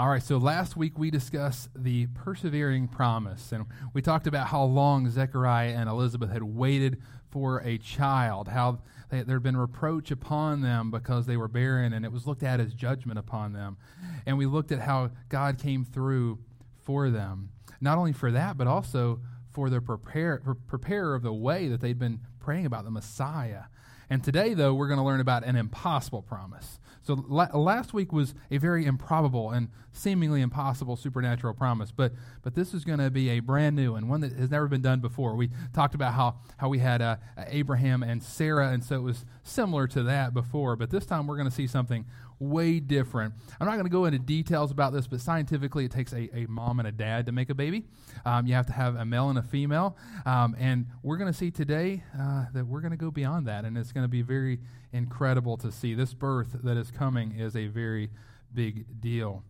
All right, so last week we discussed the persevering promise, and we talked about how long Zechariah and Elizabeth had waited for a child, how there had been reproach upon them because they were barren, and it was looked at as judgment upon them. And we looked at how God came through for them, not only for that, but also for the prepare, preparer of the way that they'd been praying about, the Messiah. And today, though, we're going to learn about an impossible promise. So la- last week was a very improbable and seemingly impossible supernatural promise, but but this is going to be a brand new and one that has never been done before. We talked about how how we had uh, Abraham and Sarah, and so it was similar to that before, but this time we're going to see something way different. I'm not going to go into details about this, but scientifically, it takes a, a mom and a dad to make a baby. Um, you have to have a male and a female. Um, and we're going to see today uh, that we're going to go beyond that, and it's going to be very incredible to see. This birth that is coming is a very big deal.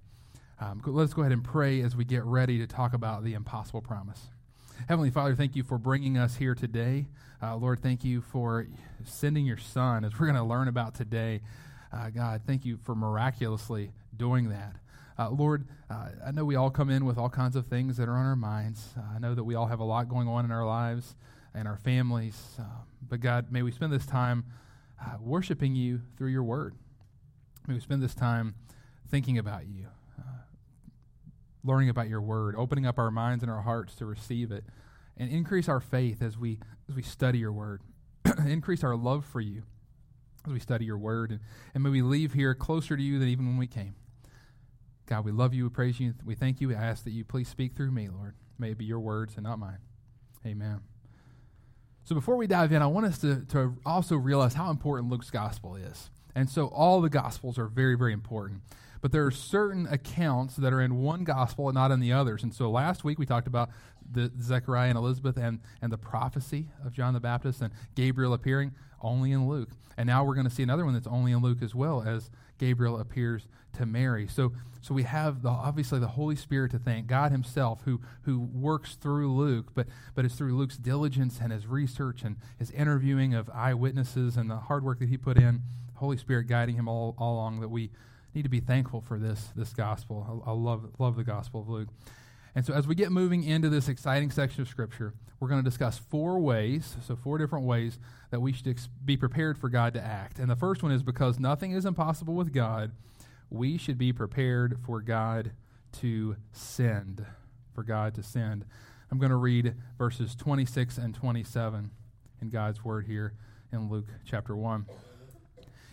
Um, let's go ahead and pray as we get ready to talk about the impossible promise. Heavenly Father, thank you for bringing us here today. Uh, Lord, thank you for sending your Son, as we're going to learn about today. Uh, God, thank you for miraculously doing that. Uh, Lord, uh, I know we all come in with all kinds of things that are on our minds. Uh, I know that we all have a lot going on in our lives and our families. Uh, but God, may we spend this time uh, worshiping you through your word. May we spend this time thinking about you, learning about your word, opening up our minds and our hearts to receive it, and increase our faith as we, as we study your word, increase our love for you as we study your word. And, and may we leave here closer to you than even when we came. God, we love you. We praise you. We thank you. We ask that you please speak through me, Lord. May it be your words and not mine. Amen. So before we dive in, I want us to, to also realize how important Luke's gospel is. And so all the gospels are very, very important. But there are certain accounts that are in one gospel and not in the others. And so last week we talked about the Zechariah and Elizabeth and, and the prophecy of John the Baptist and Gabriel appearing only in Luke. And now we're going to see another one that's only in Luke as well as Gabriel appears to Mary. So, so we have the, obviously the Holy Spirit to thank, God Himself who, who works through Luke, but, but it's through Luke's diligence and his research and his interviewing of eyewitnesses and the hard work that he put in, Holy Spirit guiding him all, all along that we need to be thankful for this, this gospel. I, I love, love the gospel of Luke. And so, as we get moving into this exciting section of Scripture, we're going to discuss four ways, so four different ways that we should ex- be prepared for God to act. And the first one is because nothing is impossible with God, we should be prepared for God to send. For God to send. I'm going to read verses 26 and 27 in God's Word here in Luke chapter 1.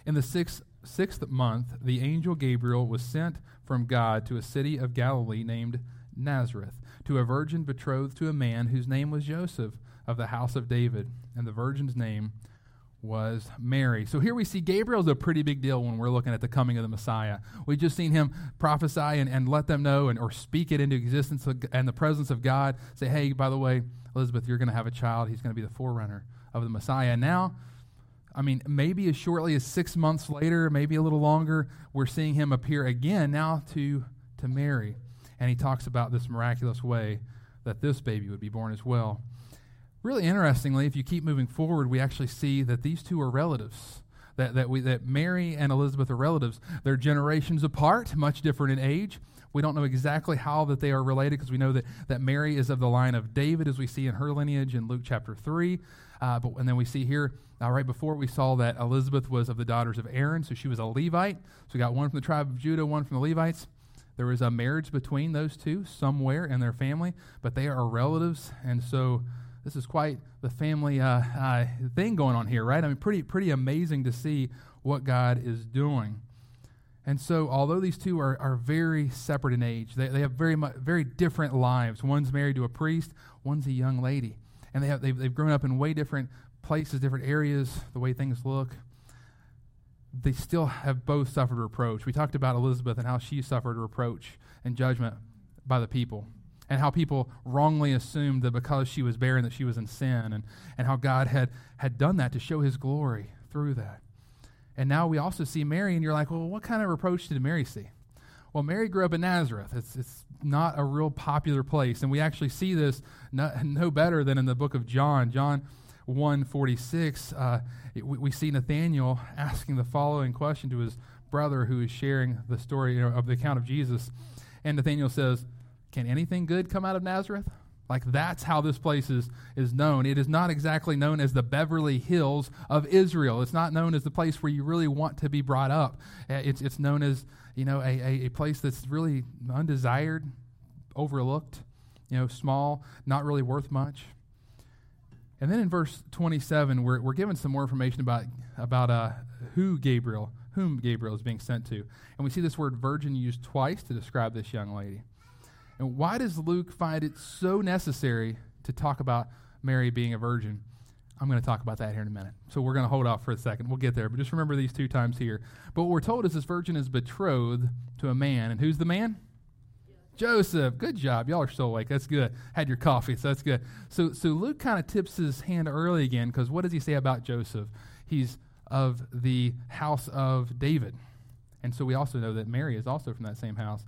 In the sixth, sixth month, the angel Gabriel was sent from God to a city of Galilee named Nazareth, to a virgin betrothed to a man whose name was Joseph of the house of David, and the virgin's name was Mary. So here we see Gabriel's a pretty big deal when we're looking at the coming of the Messiah. We've just seen him prophesy and, and let them know and or speak it into existence and the presence of God. Say, hey, by the way, Elizabeth, you're going to have a child. He's going to be the forerunner of the Messiah. Now, I mean, maybe as shortly as six months later, maybe a little longer, we're seeing him appear again now to, to Mary and he talks about this miraculous way that this baby would be born as well. Really interestingly, if you keep moving forward, we actually see that these two are relatives. That, that, we, that Mary and Elizabeth are relatives. They're generations apart, much different in age. We don't know exactly how that they are related because we know that, that Mary is of the line of David, as we see in her lineage in Luke chapter 3. Uh, but, and then we see here, uh, right before, we saw that Elizabeth was of the daughters of Aaron, so she was a Levite. So we got one from the tribe of Judah, one from the Levites. There was a marriage between those two somewhere in their family, but they are relatives, and so this is quite the family uh, uh, thing going on here, right? I mean, pretty pretty amazing to see what God is doing. And so, although these two are, are very separate in age, they, they have very very different lives. One's married to a priest, one's a young lady, and they have they've, they've grown up in way different places, different areas, the way things look they still have both suffered reproach. We talked about Elizabeth and how she suffered reproach and judgment by the people, and how people wrongly assumed that because she was barren that she was in sin, and, and how God had, had done that to show his glory through that. And now we also see Mary, and you're like, well, what kind of reproach did Mary see? Well, Mary grew up in Nazareth. It's, it's not a real popular place, and we actually see this no, no better than in the book of John. John 146, uh, we, we, see Nathaniel asking the following question to his brother who is sharing the story you know, of the account of Jesus. And Nathanael says, Can anything good come out of Nazareth? Like that's how this place is, is known. It is not exactly known as the Beverly Hills of Israel. It's not known as the place where you really want to be brought up. Uh, it's, it's known as, you know, a, a, a place that's really undesired, overlooked, you know, small, not really worth much. And then in verse 27, we're, we're given some more information about, about uh, who Gabriel, whom Gabriel is being sent to. And we see this word virgin used twice to describe this young lady. And why does Luke find it so necessary to talk about Mary being a virgin? I'm going to talk about that here in a minute. So we're going to hold off for a second. We'll get there. But just remember these two times here. But what we're told is this virgin is betrothed to a man. And who's the man? Joseph, good job. Y'all are still awake. That's good. Had your coffee, so that's good. So, so Luke kind of tips his hand early again because what does he say about Joseph? He's of the house of David. And so we also know that Mary is also from that same house.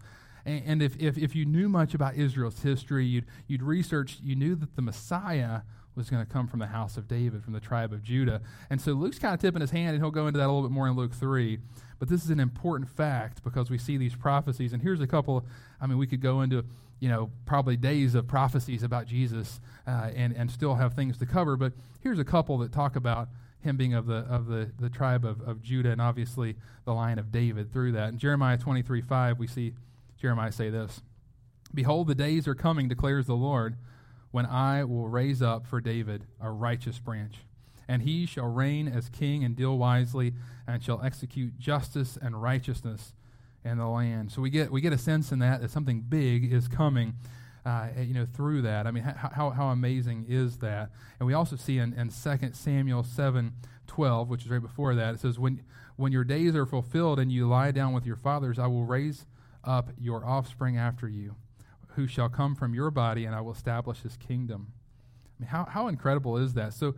And, and if, if, if you knew much about Israel's history, you'd, you'd research, you knew that the Messiah was going to come from the house of David, from the tribe of Judah. And so Luke's kind of tipping his hand, and he'll go into that a little bit more in Luke 3. But this is an important fact because we see these prophecies. And here's a couple, I mean, we could go into, you know, probably days of prophecies about Jesus uh, and, and still have things to cover. But here's a couple that talk about him being of the, of the, the tribe of, of Judah and obviously the line of David through that. In Jeremiah 23 5, we see Jeremiah say this Behold, the days are coming, declares the Lord, when I will raise up for David a righteous branch and he shall reign as king and deal wisely and shall execute justice and righteousness in the land. So we get we get a sense in that that something big is coming. Uh, you know, through that. I mean, how, how amazing is that? And we also see in, in 2 Samuel 7 12, which is right before that, it says, when, when your days are fulfilled and you lie down with your fathers, I will raise up your offspring after you, who shall come from your body, and I will establish his kingdom. I mean, how, how incredible is that? So,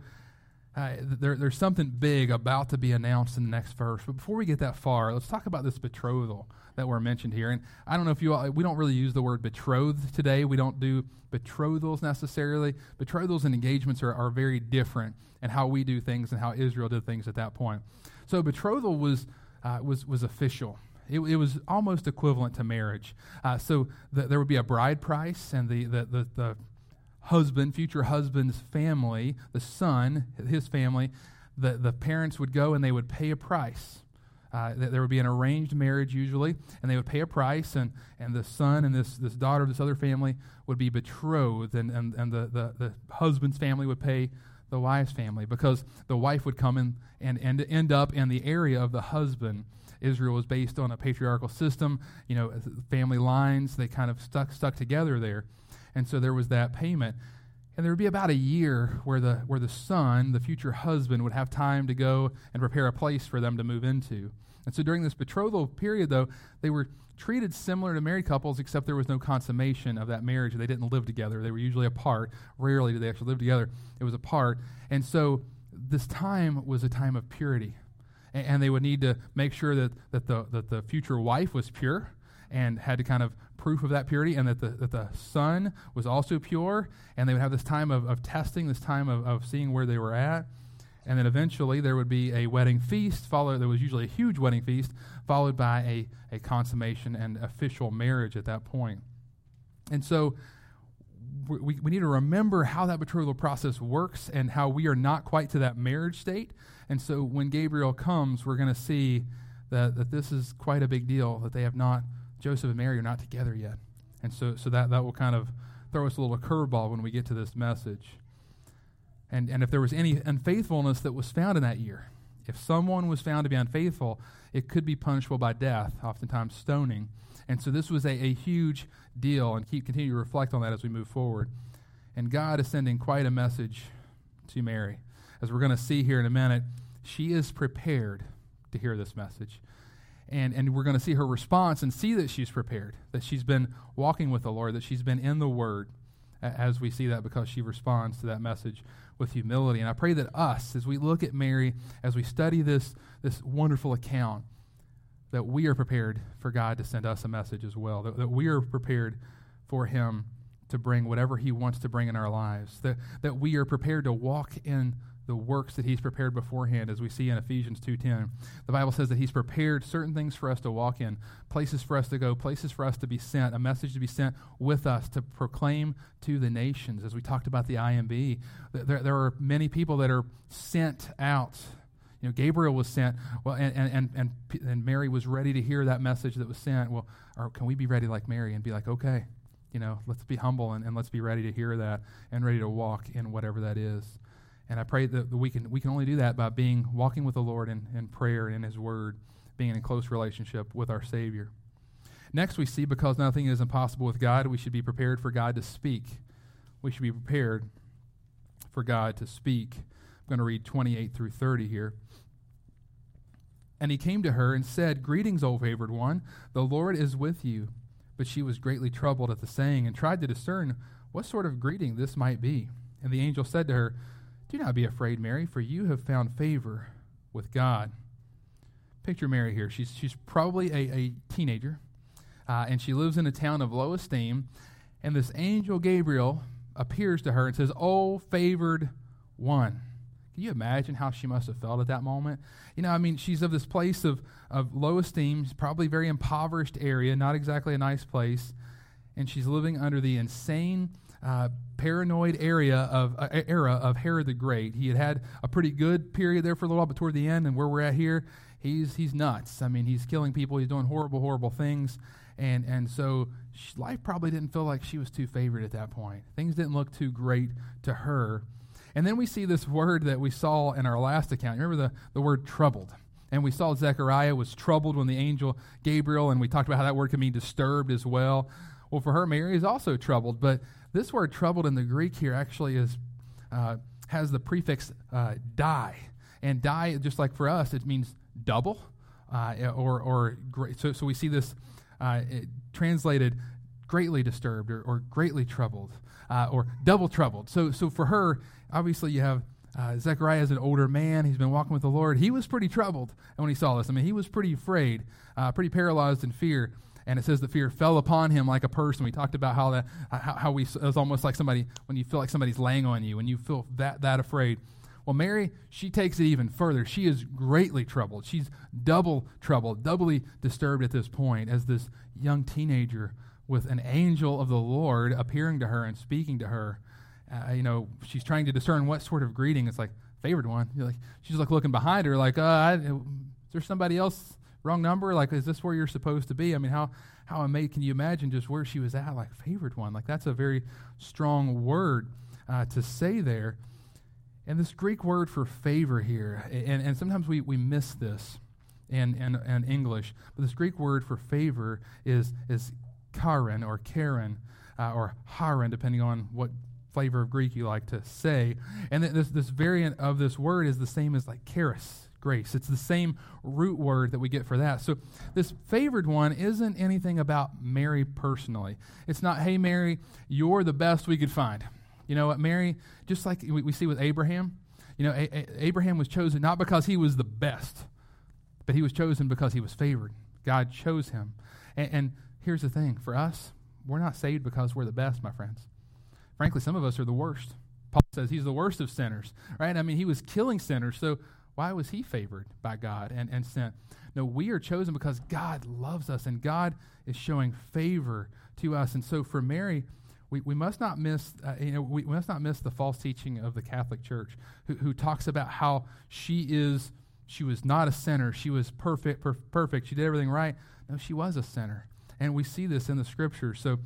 uh, there, there's something big about to be announced in the next verse. But before we get that far, let's talk about this betrothal that we're mentioned here. And I don't know if you all, we don't really use the word betrothed today. We don't do betrothals necessarily. Betrothals and engagements are, are very different in how we do things and how Israel did things at that point. So betrothal was, uh, was, was official. It, it, was almost equivalent to marriage. Uh, so the, there would be a bride price, and the, the, the, the husband, future husband's family, the son, his family, the, the parents would go and they would pay a price. Uh, there would be an arranged marriage usually, and they would pay a price, and, and the son and this, this daughter of this other family would be betrothed, and, and, and the, the, the husband's family would pay the wife's family because the wife would come in and, and end up in the area of the husband. Israel was based on a patriarchal system, you know, family lines, they kind of stuck, stuck together there. And so there was that payment. And there would be about a year where the, where the son, the future husband, would have time to go and prepare a place for them to move into. And so during this betrothal period, though, they were treated similar to married couples, except there was no consummation of that marriage. They didn't live together. They were usually apart. Rarely did they actually live together. It was apart. And so this time was a time of purity. And, they would need to make sure that, that, the, that the future wife was pure and had to kind of proof of that purity, and that the, that the son was also pure, and they would have this time of, of testing, this time of, of seeing where they were at. And then eventually there would be a wedding feast, followed, there was usually a huge wedding feast, followed by a, a consummation and official marriage at that point. And so we, we need to remember how that betrothal process works and how we are not quite to that marriage state. And so when Gabriel comes, we're going to see that, that this is quite a big deal, that they have not Joseph and Mary are not together yet. And so, so that, that will kind of throw us a little curveball when we get to this message. And, and if there was any unfaithfulness that was found in that year, if someone was found to be unfaithful, it could be punishable by death, oftentimes stoning. And so this was a, a huge deal, and keep continue to reflect on that as we move forward. And God is sending quite a message to Mary. As we're going to see here in a minute, she is prepared to hear this message and, and we're going to see her response and see that she's prepared, that she's been walking with the Lord, that she's been in the Word as we see that because she responds to that message with humility. And I pray that us, as we look at Mary, as we study this, this wonderful account, that we are prepared for God to send us a message as well, that, that we are prepared for Him to bring whatever He wants to bring in our lives, that, that we are prepared to walk in the works that he's prepared beforehand as we see in Ephesians 2:10. The Bible says that he's prepared certain things for us to walk in, places for us to go, places for us to be sent, a message to be sent with us to proclaim to the nations. As we talked about the IMB, there, there are many people that are sent out. You know, Gabriel was sent, well, and, and, and, and Mary was ready to hear that message that was sent. Well, or can we be ready like Mary and be like, okay, you know, let's be humble and, and let's be ready to hear that and ready to walk in whatever that is. And I pray that we can, we can only do that by being walking with the Lord in, in prayer and in His Word, being in close relationship with our Savior. Next, we see because nothing is impossible with God, we should be prepared for God to speak. We should be prepared for God to speak. Going to read 28 through 30 here. And he came to her and said, Greetings, O favored one, the Lord is with you. But she was greatly troubled at the saying and tried to discern what sort of greeting this might be. And the angel said to her, Do not be afraid, Mary, for you have found favor with God. Picture Mary here. She's, she's probably a, a teenager, uh, and she lives in a town of low esteem. And this angel Gabriel appears to her and says, Oh, favored one. Can you imagine how she must have felt at that moment? You know, I mean, she's of this place of, of low esteem, probably very impoverished area, not exactly a nice place, and she's living under the insane, uh, paranoid area of uh, era of Herod the Great. He had had a pretty good period there for a little while, but toward the end, and where we're at here, he's he's nuts. I mean, he's killing people, he's doing horrible, horrible things, and and so she, life probably didn't feel like she was too favored at that point. Things didn't look too great to her. And then we see this word that we saw in our last account. Remember the, the word troubled. And we saw Zechariah was troubled when the angel Gabriel, and we talked about how that word can mean disturbed as well. Well, for her, Mary is also troubled. But this word troubled in the Greek here actually is uh, has the prefix uh, die. And die, just like for us, it means double uh, or, or great. So, so we see this uh, translated greatly disturbed or, or greatly troubled uh, or double troubled. So, so for her, obviously you have uh, Zechariah as an older man. He's been walking with the Lord. He was pretty troubled when he saw this. I mean, he was pretty afraid, uh, pretty paralyzed in fear. And it says the fear fell upon him like a person. We talked about how that, how, how we, it's almost like somebody, when you feel like somebody's laying on you and you feel that, that afraid. Well, Mary, she takes it even further. She is greatly troubled. She's double troubled, doubly disturbed at this point as this young teenager with an angel of the Lord appearing to her and speaking to her uh, you know, she's trying to discern what sort of greeting. It's like favored one. You're like she's like looking behind her, like, uh, I, is there somebody else? Wrong number? Like, is this where you're supposed to be? I mean, how how can you imagine just where she was at? Like favored one. Like that's a very strong word uh, to say there. And this Greek word for favor here, and, and sometimes we, we miss this in, in, in English, but this Greek word for favor is, is Karen or Karen uh, or Haran, depending on what flavor of Greek you like to say. And this, this variant of this word is the same as like charis, grace. It's the same root word that we get for that. So this favored one isn't anything about Mary personally. It's not, hey, Mary, you're the best we could find. You know what, Mary, just like we, we see with Abraham, you know, a- a- Abraham was chosen not because he was the best, but he was chosen because he was favored. God chose him. And, and here's the thing for us, we're not saved because we're the best, my friends. Frankly, some of us are the worst. Paul says he's the worst of sinners, right? I mean, he was killing sinners, so why was he favored by God and, and sent? No, we are chosen because God loves us and God is showing favor to us. And so for Mary, we, we must not miss uh, you know we, we, must not miss the false teaching of the Catholic Church who, who talks about how she is she was not a sinner she was perfect per, perfect she did everything right no she was a sinner and we see this in the scriptures so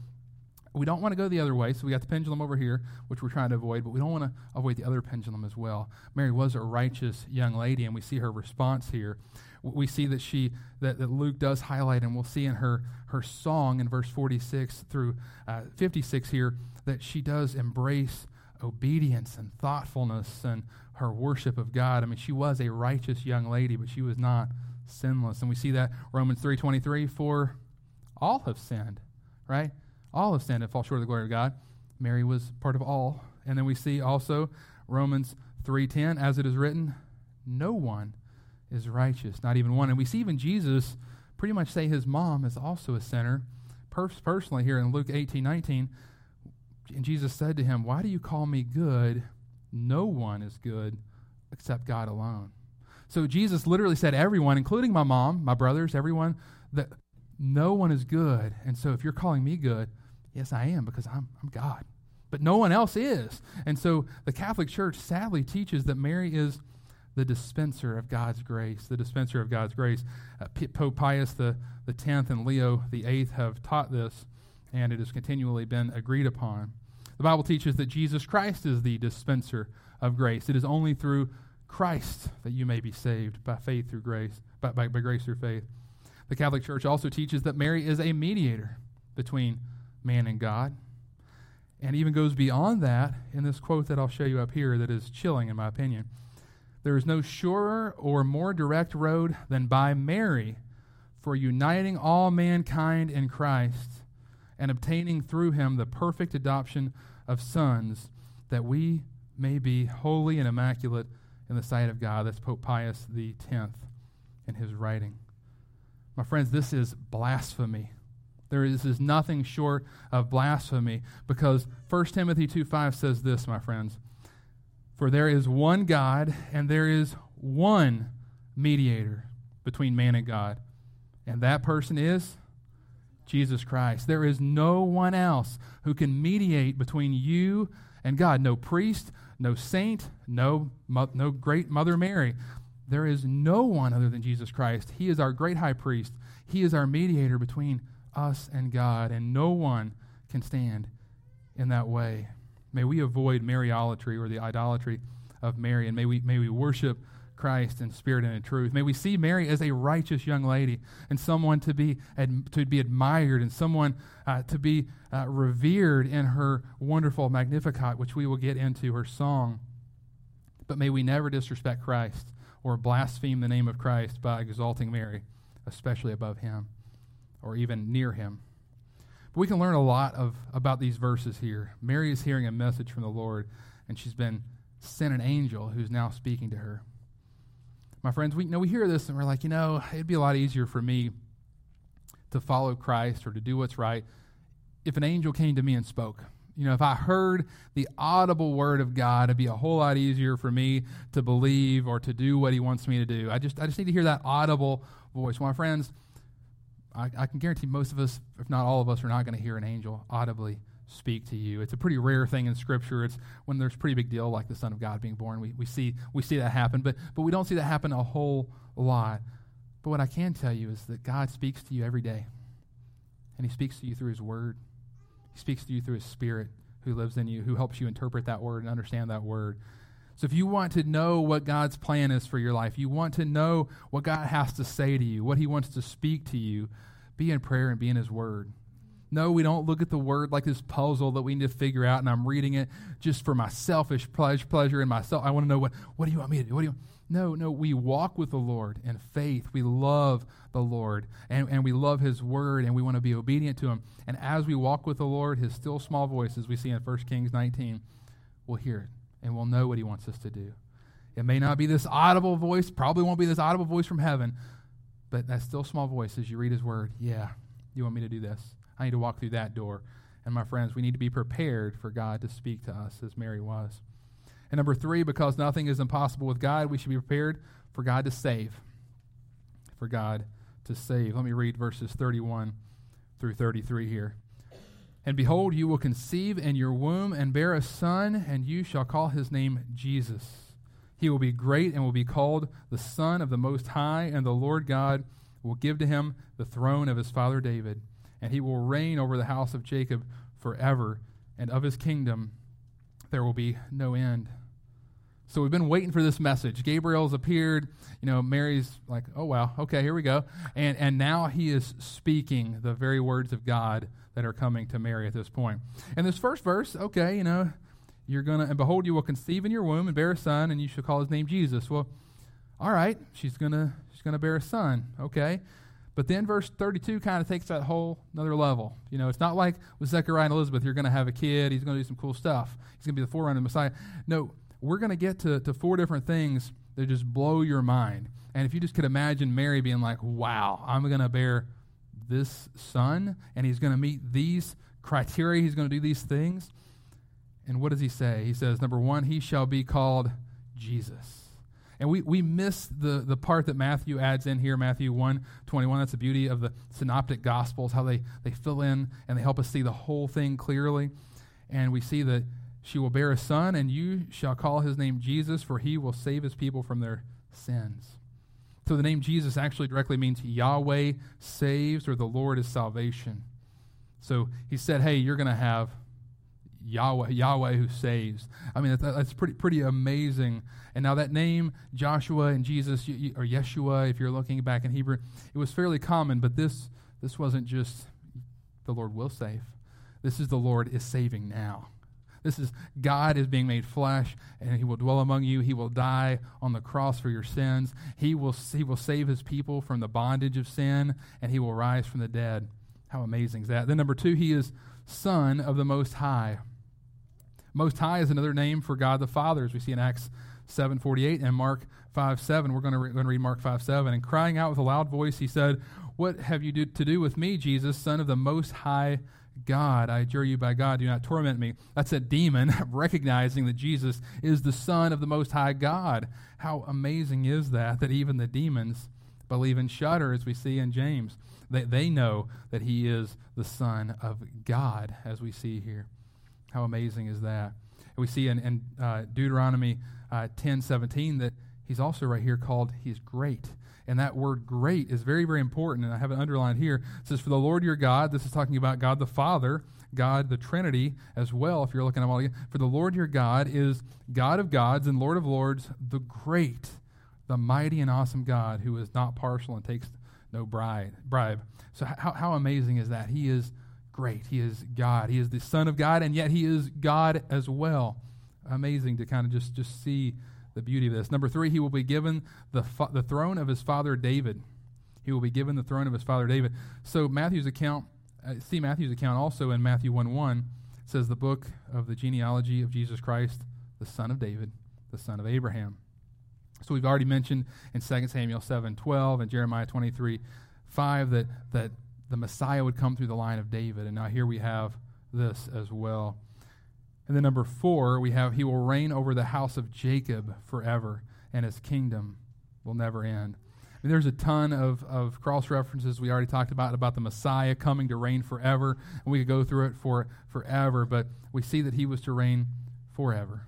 we don't want to go the other way, so we got the pendulum over here, which we're trying to avoid, but we don't want to avoid the other pendulum as well. Mary was a righteous young lady, and we see her response here. We see that she that, that Luke does highlight, and we'll see in her her song in verse 46 through uh, 56 here that she does embrace obedience and thoughtfulness and her worship of God. I mean, she was a righteous young lady, but she was not sinless, and we see that Romans 3:23 for all have sinned, right? all have sinned and fall short of the glory of God. Mary was part of all. And then we see also Romans 3:10 as it is written, no one is righteous, not even one. And we see even Jesus pretty much say his mom is also a sinner. Pers- personally here in Luke 18:19, and Jesus said to him, "Why do you call me good? No one is good except God alone. So Jesus literally said, everyone, including my mom, my brothers, everyone, that no one is good. And so if you're calling me good, yes, I am because I'm, I'm God. But no one else is. And so the Catholic Church sadly teaches that Mary is the dispenser of God's grace, the dispenser of God's grace. Uh, P- Pope Pius the, the 10th and Leo the 8th have taught this, and it has continually been agreed upon. The Bible teaches that Jesus Christ is the dispenser of grace. It is only through Christ that you may be saved by faith through grace, by, by, by grace through faith. The Catholic Church also teaches that Mary is a mediator between man and God, and even goes beyond that in this quote that I'll show you up here that is chilling, in my opinion. There is no surer or more direct road than by Mary for uniting all mankind in Christ and obtaining through him the perfect adoption of sons, that we may be holy and immaculate in the sight of God. That's Pope Pius tenth in his writing. My friends, this is blasphemy. There is, is nothing short of blasphemy because 1 Timothy 2 5 says this, my friends. For there is one God, and there is one mediator between man and God, and that person is Jesus Christ. There is no one else who can mediate between you and God. No priest, no saint, no, no great Mother Mary. There is no one other than Jesus Christ. He is our great high priest. He is our mediator between us and God, and no one can stand in that way. May we avoid Mariolatry or the idolatry of Mary, and may we, may we worship Christ in spirit and in truth. May we see Mary as a righteous young lady and someone to be, ad, to be admired and someone uh, to be uh, revered in her wonderful Magnificat, which we will get into her song. But may we never disrespect Christ or blaspheme the name of Christ by exalting Mary, especially above him or even near him. But we can learn a lot of, about these verses here. Mary is hearing a message from the Lord, and she's been sent an angel who's now speaking to her. My friends, we you know we hear this and we're like, you know, it'd be a lot easier for me to follow Christ or to do what's right if an angel came to me and spoke. You know, if I heard the audible word of God, it'd be a whole lot easier for me to believe or to do what he wants me to do. I just I just need to hear that audible voice. Well, my friends, I, I can guarantee most of us, if not all of us, are not going to hear an angel audibly speak to you. It's a pretty rare thing in Scripture. It's when there's a pretty big deal like the Son of God being born. We, we, see, we see that happen, but, but we don't see that happen a whole lot. But what I can tell you is that God speaks to you every day, and He speaks to you through His Word. He speaks to you through His Spirit who lives in you, who helps you interpret that Word and understand that Word. So if you want to know what God's plan is for your life, you want to know what God has to say to you, what He wants to speak to you, be in prayer and be in His Word. No, we don't look at the word like this puzzle that we need to figure out, and I'm reading it just for my selfish pleasure, in myself. I want to know what, what do you want me to do? What do you No, no, we walk with the Lord in faith. We love the Lord, and, and we love His word, and we want to be obedient to Him. And as we walk with the Lord, His still small voice, as we see in 1 Kings 19, we'll hear it, and we'll know what He wants us to do. It may not be this audible voice, probably won't be this audible voice from heaven, but that still small voice as you read His word, yeah, you want me to do this I need to walk through that door. And my friends, we need to be prepared for God to speak to us as Mary was. And number three, because nothing is impossible with God, we should be prepared for God to save. For God to save. Let me read verses 31 through 33 here. And behold, you will conceive in your womb and bear a son, and you shall call his name Jesus. He will be great and will be called the Son of the Most High, and the Lord God will give to him the throne of his father David and he will reign over the house of Jacob forever, and of his kingdom there will be no end. So we've been waiting for this message. Gabriel's appeared. You know, Mary's like, oh, wow, okay, here we go. And, and now he is speaking the very words of God that are coming to Mary at this point. And this first verse, okay, you know, you're going to, and behold, you will conceive in your womb and bear a son, and you shall call his name Jesus. Well, all right, she's going to she's to bear a son, okay? But then verse 32 kind of takes that whole another level. You know, it's not like with Zechariah and Elizabeth, you're going to have a kid, he's going to do some cool stuff. He's going to be the forerunner of the Messiah. No, we're going to get to, to four different things that just blow your mind. And if you just could imagine Mary being like, wow, I'm going to bear this son, and he's going to meet these criteria, he's going to do these things. And what does he say? He says, number one, he shall be called Jesus. And we, we miss the, the part that Matthew adds in here, Matthew 1 21. That's the beauty of the synoptic gospels, how they, they fill in and they help us see the whole thing clearly. And we see that she will bear a son, and you shall call his name Jesus, for he will save his people from their sins. So the name Jesus actually directly means Yahweh saves or the Lord is salvation. So he said, hey, you're going to have Yahweh, Yahweh who saves. I mean, that's, that's, pretty, pretty amazing. And now that name, Joshua and Jesus, or Yeshua, if you're looking back in Hebrew, it was fairly common, but this, this wasn't just the Lord will save. This is the Lord is saving now. This is God is being made flesh, and He will dwell among you. He will die on the cross for your sins. He will, he will save His people from the bondage of sin, and He will rise from the dead. How amazing is that? Then, number two, He is Son of the Most High. Most High is another name for God the Father, as we see in Acts 7.48 and Mark 5 7. We're going to, re- to read Mark 5 7. And crying out with a loud voice, he said, What have you do- to do with me, Jesus, Son of the Most High God, I adjure you by God, do not torment me. That's a demon recognizing that Jesus is the Son of the Most High God. How amazing is that, that even the demons believe and shudder, as we see in James. They, they know that he is the Son of God, as we see here. How amazing is that? We see in, in uh, Deuteronomy uh, 10 17 that he's also right here called, he's great. And that word great is very, very important. And I have it underlined here. It says, For the Lord your God, this is talking about God the Father, God the Trinity as well, if you're looking at all again. For the Lord your God is God of gods and Lord of lords, the great, the mighty and awesome God who is not partial and takes no bride, bribe. So, how, how amazing is that? He is great. He is God. He is the Son of God, and yet He is God as well. Amazing to kind of just, just see the beauty of this. Number three, he will be given the, fa- the throne of his father David. He will be given the throne of his father David. So Matthew's account, uh, see Matthew's account also in Matthew 1 1 says the book of the genealogy of Jesus Christ, the son of David, the son of Abraham. So we've already mentioned in 2 Samuel 7 12 and Jeremiah 23 5 that, that the Messiah would come through the line of David. And now here we have this as well. And then number four, we have, He will reign over the house of Jacob forever, and His kingdom will never end. I mean, there's a ton of, of cross references we already talked about about the Messiah coming to reign forever, and we could go through it for forever, but we see that He was to reign forever.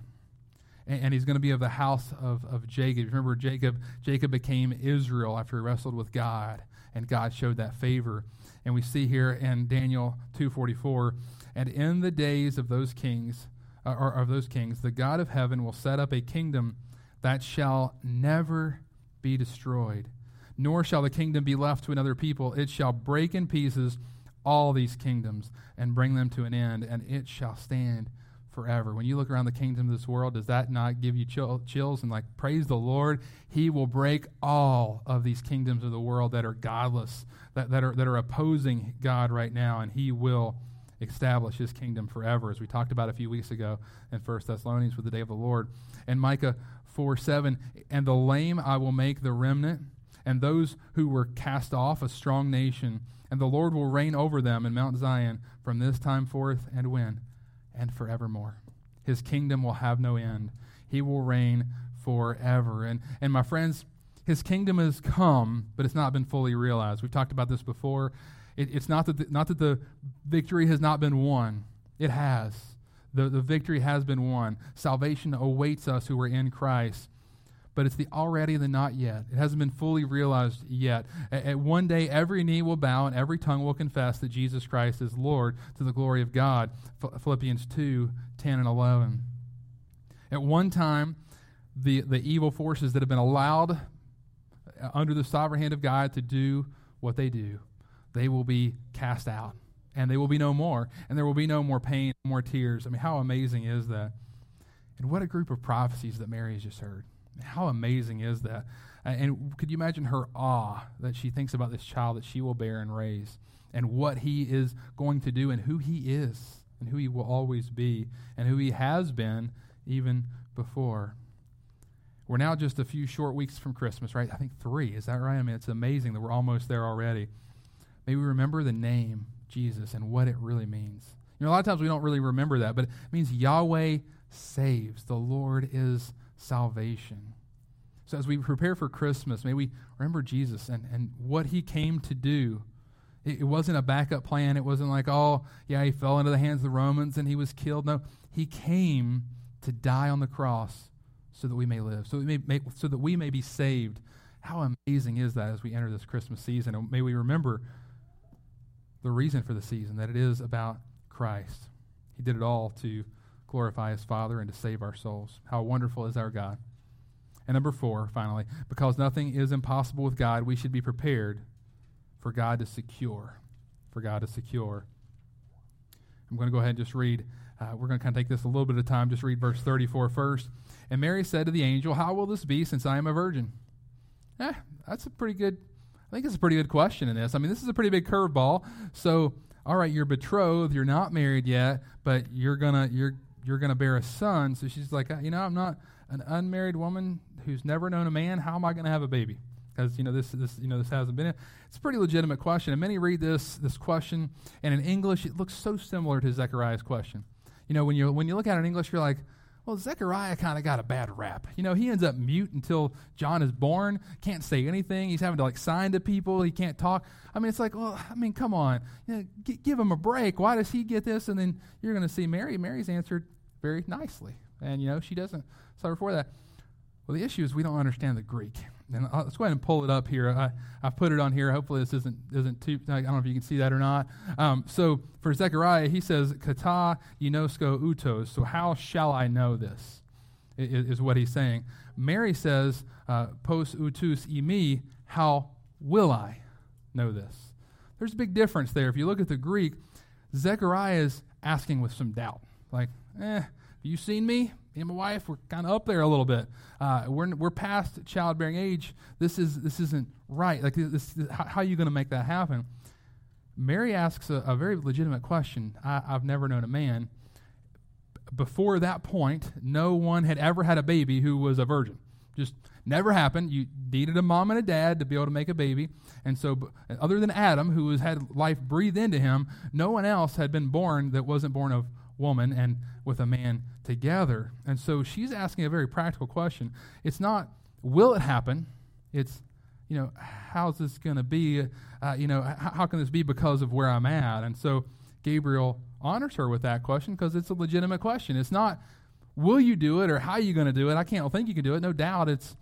And, and He's going to be of the house of, of Jacob. Remember, Jacob, Jacob became Israel after he wrestled with God, and God showed that favor. And we see here in Daniel 244 and in the days of those kings, uh, or of those kings, the God of heaven will set up a kingdom that shall never be destroyed, nor shall the kingdom be left to another people. It shall break in pieces all these kingdoms and bring them to an end, and it shall stand forever. When you look around the kingdom of this world, does that not give you chill, chills and like, praise the Lord? He will break all of these kingdoms of the world that are godless, that, that, are, that are opposing God right now, and He will establish his kingdom forever, as we talked about a few weeks ago in 1 Thessalonians with the day of the Lord. And Micah 4 7, and the lame I will make the remnant, and those who were cast off a strong nation, and the Lord will reign over them in Mount Zion from this time forth and when? And forevermore. His kingdom will have no end. He will reign forever. And, and my friends, his kingdom has come, but it's not been fully realized. We've talked about this before. It, it's not that, the, not that the victory has not been won, it has. The, the victory has been won. Salvation awaits us who are in Christ. But it's the already and the not yet. It hasn't been fully realized yet. At, one day, every knee will bow and every tongue will confess that Jesus Christ is Lord to the glory of God. Philippians 2 10 and 11. At one time, the, the evil forces that have been allowed uh, under the sovereign hand of God to do what they do they will be cast out and they will be no more and there will be no more pain more tears i mean how amazing is that and what a group of prophecies that mary has just heard how amazing is that? And could you imagine her awe that she thinks about this child that she will bear and raise and what he is going to do and who he is and who he will always be and who he has been even before? We're now just a few short weeks from christmas right? I think three. Is that right? I mean it's amazing that we're almost there already. May we remember the name Jesus and what it really means. You know, a lot of times we don't really remember that, but it means Yahweh saves. The Lord is salvation. So as we prepare for Christmas, may we remember Jesus and, and what he came to do. It, it wasn't a backup plan. It wasn't like, oh, yeah, he fell into the hands of the Romans and he was killed. No, he came to die on the cross so that we may live, so, we may, so that we may be saved. How amazing is that as we enter this Christmas season? And may we remember the reason for the season, that it is about Christ. He did it all to glorify his Father and to save our souls. How wonderful is our God. And number four, finally, because nothing is impossible with God, we should be prepared for God to secure. For God to secure. I'm going to go ahead and just read. Uh, we're going to kind of take this a little bit of time. Just read verse 34 first. And Mary said to the angel, How will this be since I am a virgin? Eh, that's a pretty good, I think it's a pretty good question in this. I mean, this is a pretty big curveball. So, all right, you're betrothed, you're not married yet, but you're gonna you're you're gonna bear a son. So she's like, you know, I'm not an unmarried woman who's never known a man. How am I gonna have a baby? Because you know this this you know this hasn't been. It's a pretty legitimate question, and many read this this question, and in English it looks so similar to Zechariah's question. You know, when you when you look at it in English, you're like, well, Zechariah kind of got a bad rap. You know, he ends up mute until John is born, can't say anything. He's having to like sign to people. He can't talk. I mean, it's like, well, I mean, come on, you know, g- give him a break. Why does he get this? And then you're going to see Mary. Mary's answered very nicely, and you know, she doesn't suffer for that. Well, the issue is we don't understand the Greek. And let's go ahead and pull it up here. I, I've put it on here. Hopefully, this isn't isn't too. I don't know if you can see that or not. Um, so for Zechariah, he says, "Kata ginosko utos." So how shall I know this? Is, is what he's saying. Mary says, uh, "Pos utus imi." How will I know this? There's a big difference there. If you look at the Greek, Zechariah is asking with some doubt, like, "Eh, have you seen me? Me and my wife we're kind of up there a little bit. Uh, we're, we're past childbearing age. This is this isn't right. Like this, this how, how, are you going to make that happen? Mary asks a, a very legitimate question. I, i've never known a man. Before that point no one had ever had a baby who was a virgin. Just never happened. You needed a mom and a dad to be able to make a baby. And so other than adam who has had life breathed into him no one else had been born that wasn't born of woman and with a man together. And so she's asking a very practical question. It's not, will it happen? It's, you know, how's this going to be? Uh, you know, h- how can this be because of where I'm at? And so Gabriel honors her with that question because it's a legitimate question. It's not, will you do it or how are you going to do it? I can't think you can do it. No doubt it's,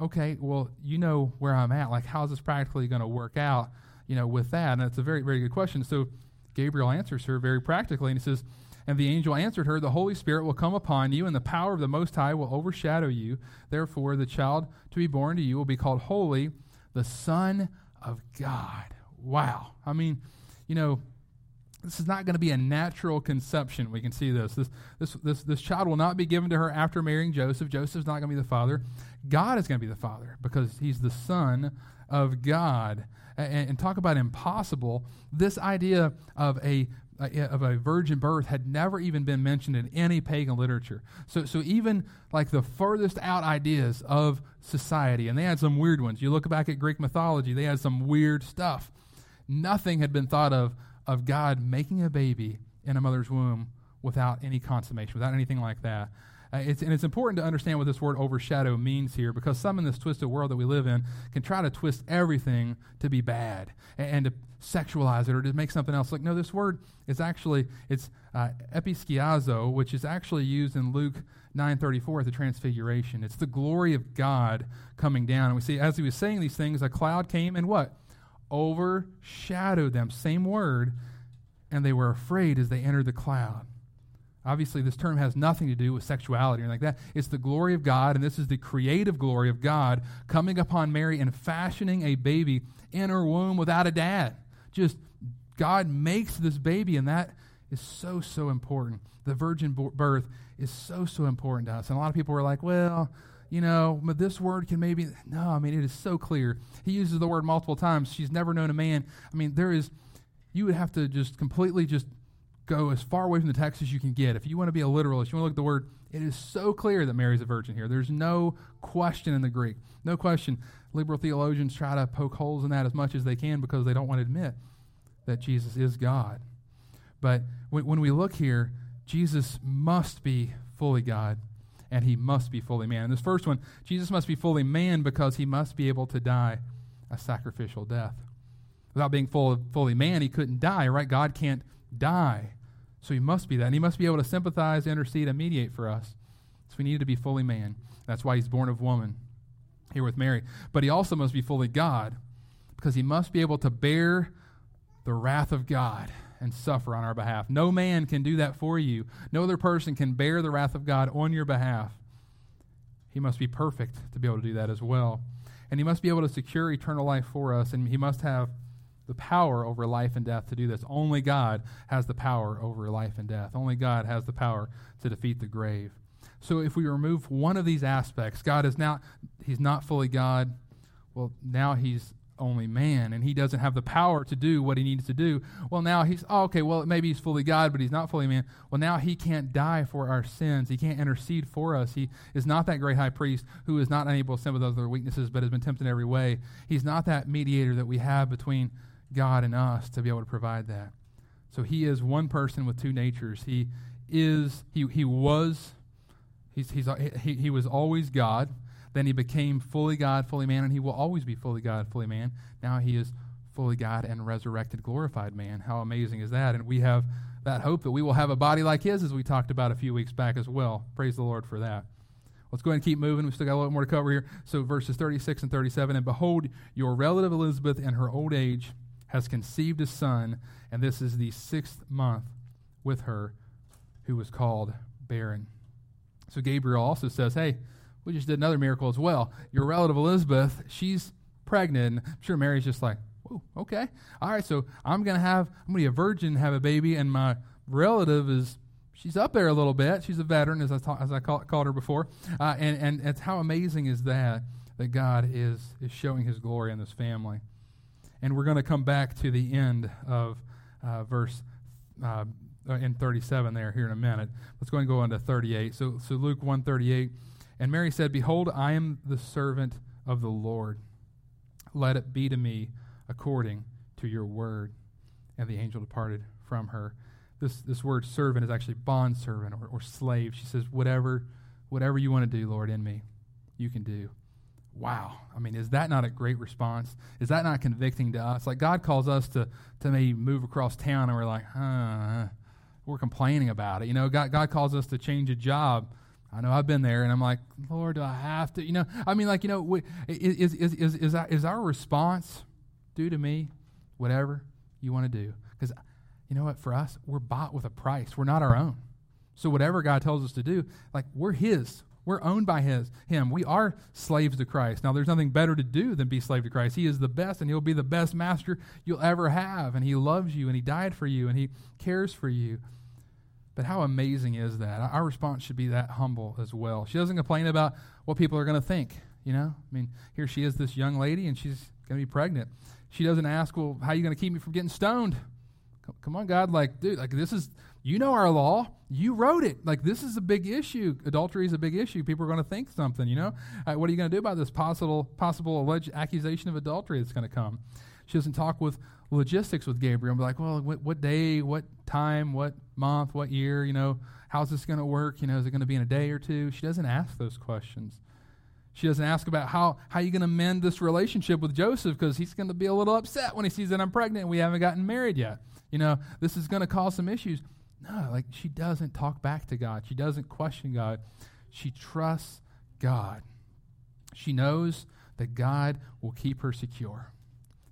okay, well, you know where I'm at. Like, how's this practically going to work out, you know, with that? And it's a very, very good question. So Gabriel answers her very practically and he says, and the angel answered her, The Holy Spirit will come upon you, and the power of the Most High will overshadow you. Therefore, the child to be born to you will be called Holy, the Son of God. Wow. I mean, you know, this is not going to be a natural conception. We can see this. This, this, this, this child will not be given to her after marrying Joseph. Joseph's not going to be the father. God is going to be the father because he's the Son of God. And, and talk about impossible. This idea of a Uh, of a virgin birth had never even been mentioned in any pagan literature. So, so even like the furthest out ideas of society, and they had some weird ones. You look back at Greek mythology, they had some weird stuff. Nothing had been thought of of God making a baby in a mother's womb without any consummation, without anything like that. Uh, it's, and it's important to understand what this word overshadow means here because some in this twisted world that we live in can try to twist everything to be bad and, and to sexualize it or to make something else. Like, no, this word is actually, it's uh, episkiazo, which is actually used in Luke 9.34 at the transfiguration. It's the glory of God coming down. And we see, as he was saying these things, a cloud came and what? Overshadowed them. Same word. And they were afraid as they entered the cloud. Obviously, this term has nothing to do with sexuality or like that. It's the glory of God, and this is the creative glory of God coming upon Mary and fashioning a baby in her womb without a dad just God makes this baby, and that is so, so important. The virgin birth is so, so important to us. And a lot of people are like, well, you know, but this word can maybe. No, I mean, it is so clear. He uses the word multiple times. She's never known a man. I mean, there is, you would have to just completely just go as far away from the text as you can get. If you want to be a literalist, you want to look at the word, it is so clear that Mary's a virgin here. There's no question in the Greek. No question liberal theologians try to poke holes in that as much as they can because they don't want to admit that Jesus is God. But when, when we look here, Jesus must be fully God and he must be fully man. And this first one, Jesus must be fully man because he must be able to die a sacrificial death. Without being full, fully man, he couldn't die, right? God can't die. So he must be that. And he must be able to sympathize, intercede, and mediate for us. So we need to be fully man. That's why he's born of woman here with Mary. But he also must be fully God because he must be able to bear the wrath of God and suffer on our behalf. No man can do that for you. No other person can bear the wrath of God on your behalf. He must be perfect to be able to do that as well. And he must be able to secure eternal life for us, and he must have the power over life and death to do this. Only God has the power over life and death. Only God has the power to defeat the grave. So if we remove one of these aspects, God is now he's not fully God. Well, now he's only man and he doesn't have the power to do what he needs to do. Well, now he's oh, okay, well maybe he's fully God, but he's not fully man. Well, now he can't die for our sins. He can't intercede for us. He is not that great high priest who is not unable to sympathize with our weaknesses but has been tempted in every way. He's not that mediator that we have between God and us to be able to provide that. So he is one person with two natures. He is he he was he's, he's he, he was always God. Then he became fully God, fully man, and he will always be fully God, fully man. Now he is fully God and resurrected, glorified man. How amazing is that? And we have that hope that we will have a body like his, as we talked about a few weeks back as well. Praise the Lord for that. Let's go ahead and keep moving. We've still got a little more to cover here. So, verses 36 and 37 And behold, your relative Elizabeth in her old age has conceived a son, and this is the sixth month with her, who was called barren. So Gabriel also says, Hey, we just did another miracle as well. Your relative Elizabeth, she's pregnant. I'm sure Mary's just like, Whoa, okay. All right, so I'm gonna have I'm gonna be a virgin, have a baby, and my relative is she's up there a little bit. She's a veteran, as I ta- as I call, called her before, uh, and and it's how amazing is that that God is is showing His glory in this family. And we're going to come back to the end of uh, verse uh, in 37 there here in a minute. Let's go and go on to 38. So, so Luke 138. And Mary said, Behold, I am the servant of the Lord. Let it be to me according to your word. And the angel departed from her. This, this word servant is actually bond servant or, or slave. She says, whatever, whatever you want to do, Lord, in me, you can do. Wow. I mean, is that not a great response? Is that not convicting to us? Like, God calls us to, to maybe move across town and we're like, huh, we're complaining about it. You know, God, God calls us to change a job. I know I've been there, and I'm like, Lord, do I have to? You know, I mean, like, you know, is, is, is, is, is our response, do to me whatever you want to do? Because, you know what, for us, we're bought with a price. We're not our own. So whatever God tells us to do, like, we're His. We're owned by his, him. We are slaves to Christ. Now, there's nothing better to do than be slave to Christ. He is the best, and he'll be the best master you'll ever have. And he loves you, and he died for you, and he cares for you. But how amazing is that? Our response should be that humble as well. She doesn't complain about what people are going to think, you know? I mean, here she is, this young lady, and she's going to be pregnant. She doesn't ask, well, how are you going to keep me from getting stoned? Come on, God, like, dude, like this is you know our law. You wrote it. Like, this is a big issue. Adultery is a big issue. People are going to think something, you know? Uh, what are you going to do about this possible, possible alleged accusation of adultery that's going to come? She doesn't talk with logistics with Gabriel and be like, well, what, what day, what time, what month, what year, you know, how's this going to work? You know, is it going to be in a day or two? She doesn't ask those questions. She doesn't ask about how, how you going to mend this relationship with Joseph because he's going to be a little upset when he sees that I'm pregnant and we haven't gotten married yet. You know, this is going to cause some issues. No, like she doesn't talk back to God. She doesn't question God. She trusts God. She knows that God will keep her secure.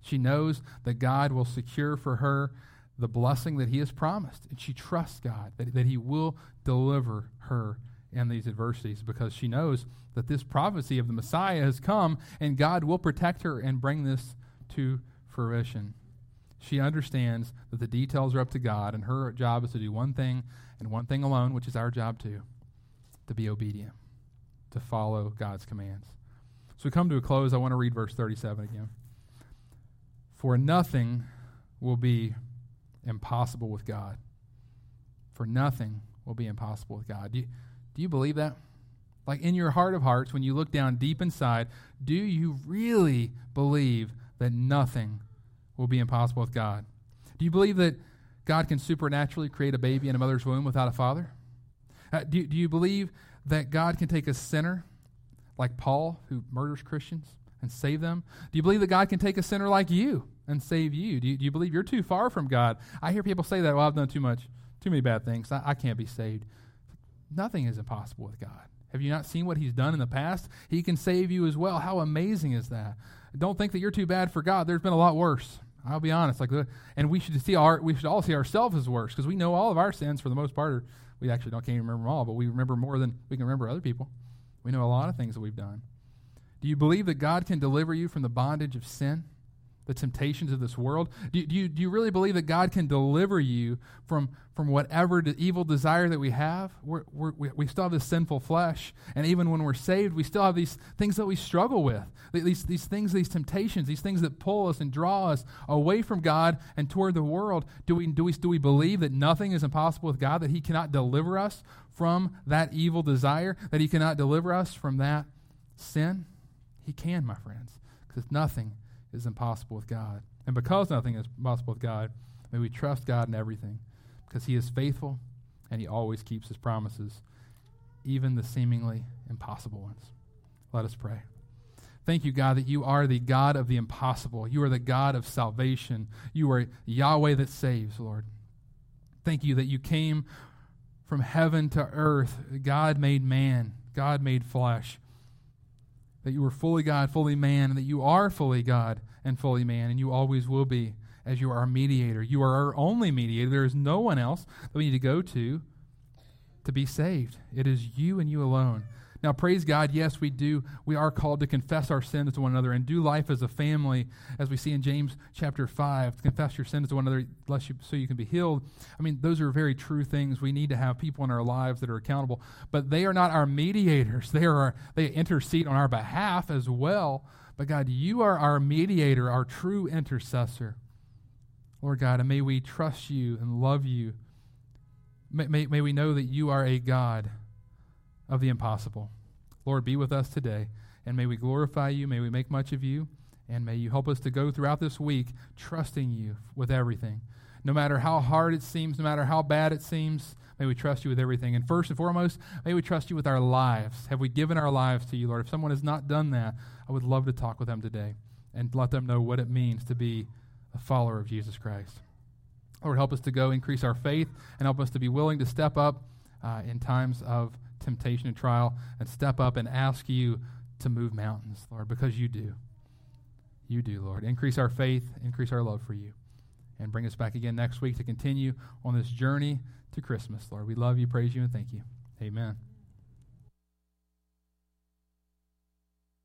She knows that God will secure for her the blessing that He has promised. And she trusts God that, that He will deliver her in these adversities because she knows that this prophecy of the Messiah has come and God will protect her and bring this to fruition. She understands that the details are up to God, and her job is to do one thing and one thing alone, which is our job too to be obedient, to follow God's commands. So we come to a close. I want to read verse 37 again. For nothing will be impossible with God. For nothing will be impossible with God. Do you, do you believe that? Like in your heart of hearts, when you look down deep inside, do you really believe that nothing will be impossible with God. Do you believe that God can supernaturally create a baby in a mother's womb without a father? Uh, do, do you believe that God can take a sinner like Paul, who murders Christians, and save them? Do you believe that God can take a sinner like you and save you? Do you, do you believe you're too far from God? I hear people say that, well, I've done too much, too many bad things. I, I can't be saved. Nothing is impossible with God. Have you not seen what He's done in the past? He can save you as well. How amazing is that? Don't think that you're too bad for God. There's been a lot worse. I'll be honest. Like, uh, and we should see our, we should all see ourselves as worse because we know all of our sins for the most part. Or we actually don't can't remember them all, but we remember more than we can remember other people. We know a lot of things that we've done. Do you believe that God can deliver you from the bondage of sin? The temptations of this world? Do, do, you, do you really believe that God can deliver you from, from whatever de- evil desire that we have? We're, we're, we we still have this sinful flesh. And even when we're saved, we still have these things that we struggle with. These, these things, these temptations, these things that pull us and draw us away from God and toward the world. Do we, do we, do we believe that nothing is impossible with God, that He cannot deliver us from that evil desire, that He cannot deliver us from that sin? He can, my friends, because nothing is impossible with God. And because nothing is possible with God, may we trust God in everything because He is faithful and He always keeps His promises, even the seemingly impossible ones. Let us pray. Thank you, God, that you are the God of the impossible. You are the God of salvation. You are Yahweh that saves, Lord. Thank you that you came from heaven to earth. God made man, God made flesh that you were fully God, fully man, and that you are fully God and fully man, and you always will be as you are our mediator. You are our only mediator. There is no one else that we need to go to to be saved. It is you and you alone. Now, praise God, yes, we do. We are called to confess our sins to one another and do life as a family, as we see in James chapter 5. To confess your sins to one another lest you, so you can be healed. I mean, those are very true things. We need to have people in our lives that are accountable, but they are not our mediators. They, are our, they intercede on our behalf as well. But God, you are our mediator, our true intercessor. Lord God, and may we trust you and love you. May, may, may we know that you are a God of the impossible. Lord, be with us today, and may we glorify you, may we make much of you, and may you help us to go throughout this week trusting you with everything. No matter how hard it seems, no matter how bad it seems, may we trust you with everything. And first and foremost, may we trust you with our lives. Have we given our lives to you, Lord? If someone has not done that, I would love to talk with them today and let them know what it means to be a follower of Jesus Christ. Lord, help us to go increase our faith and help us to be willing to step up uh, in times of temptation and trial and step up and ask you to move mountains, Lord, because you do. You do, Lord. Increase our faith, increase our love for you, and bring us back again next week to continue on this journey to Christmas, Lord. We love you, praise you, and thank you. Amen.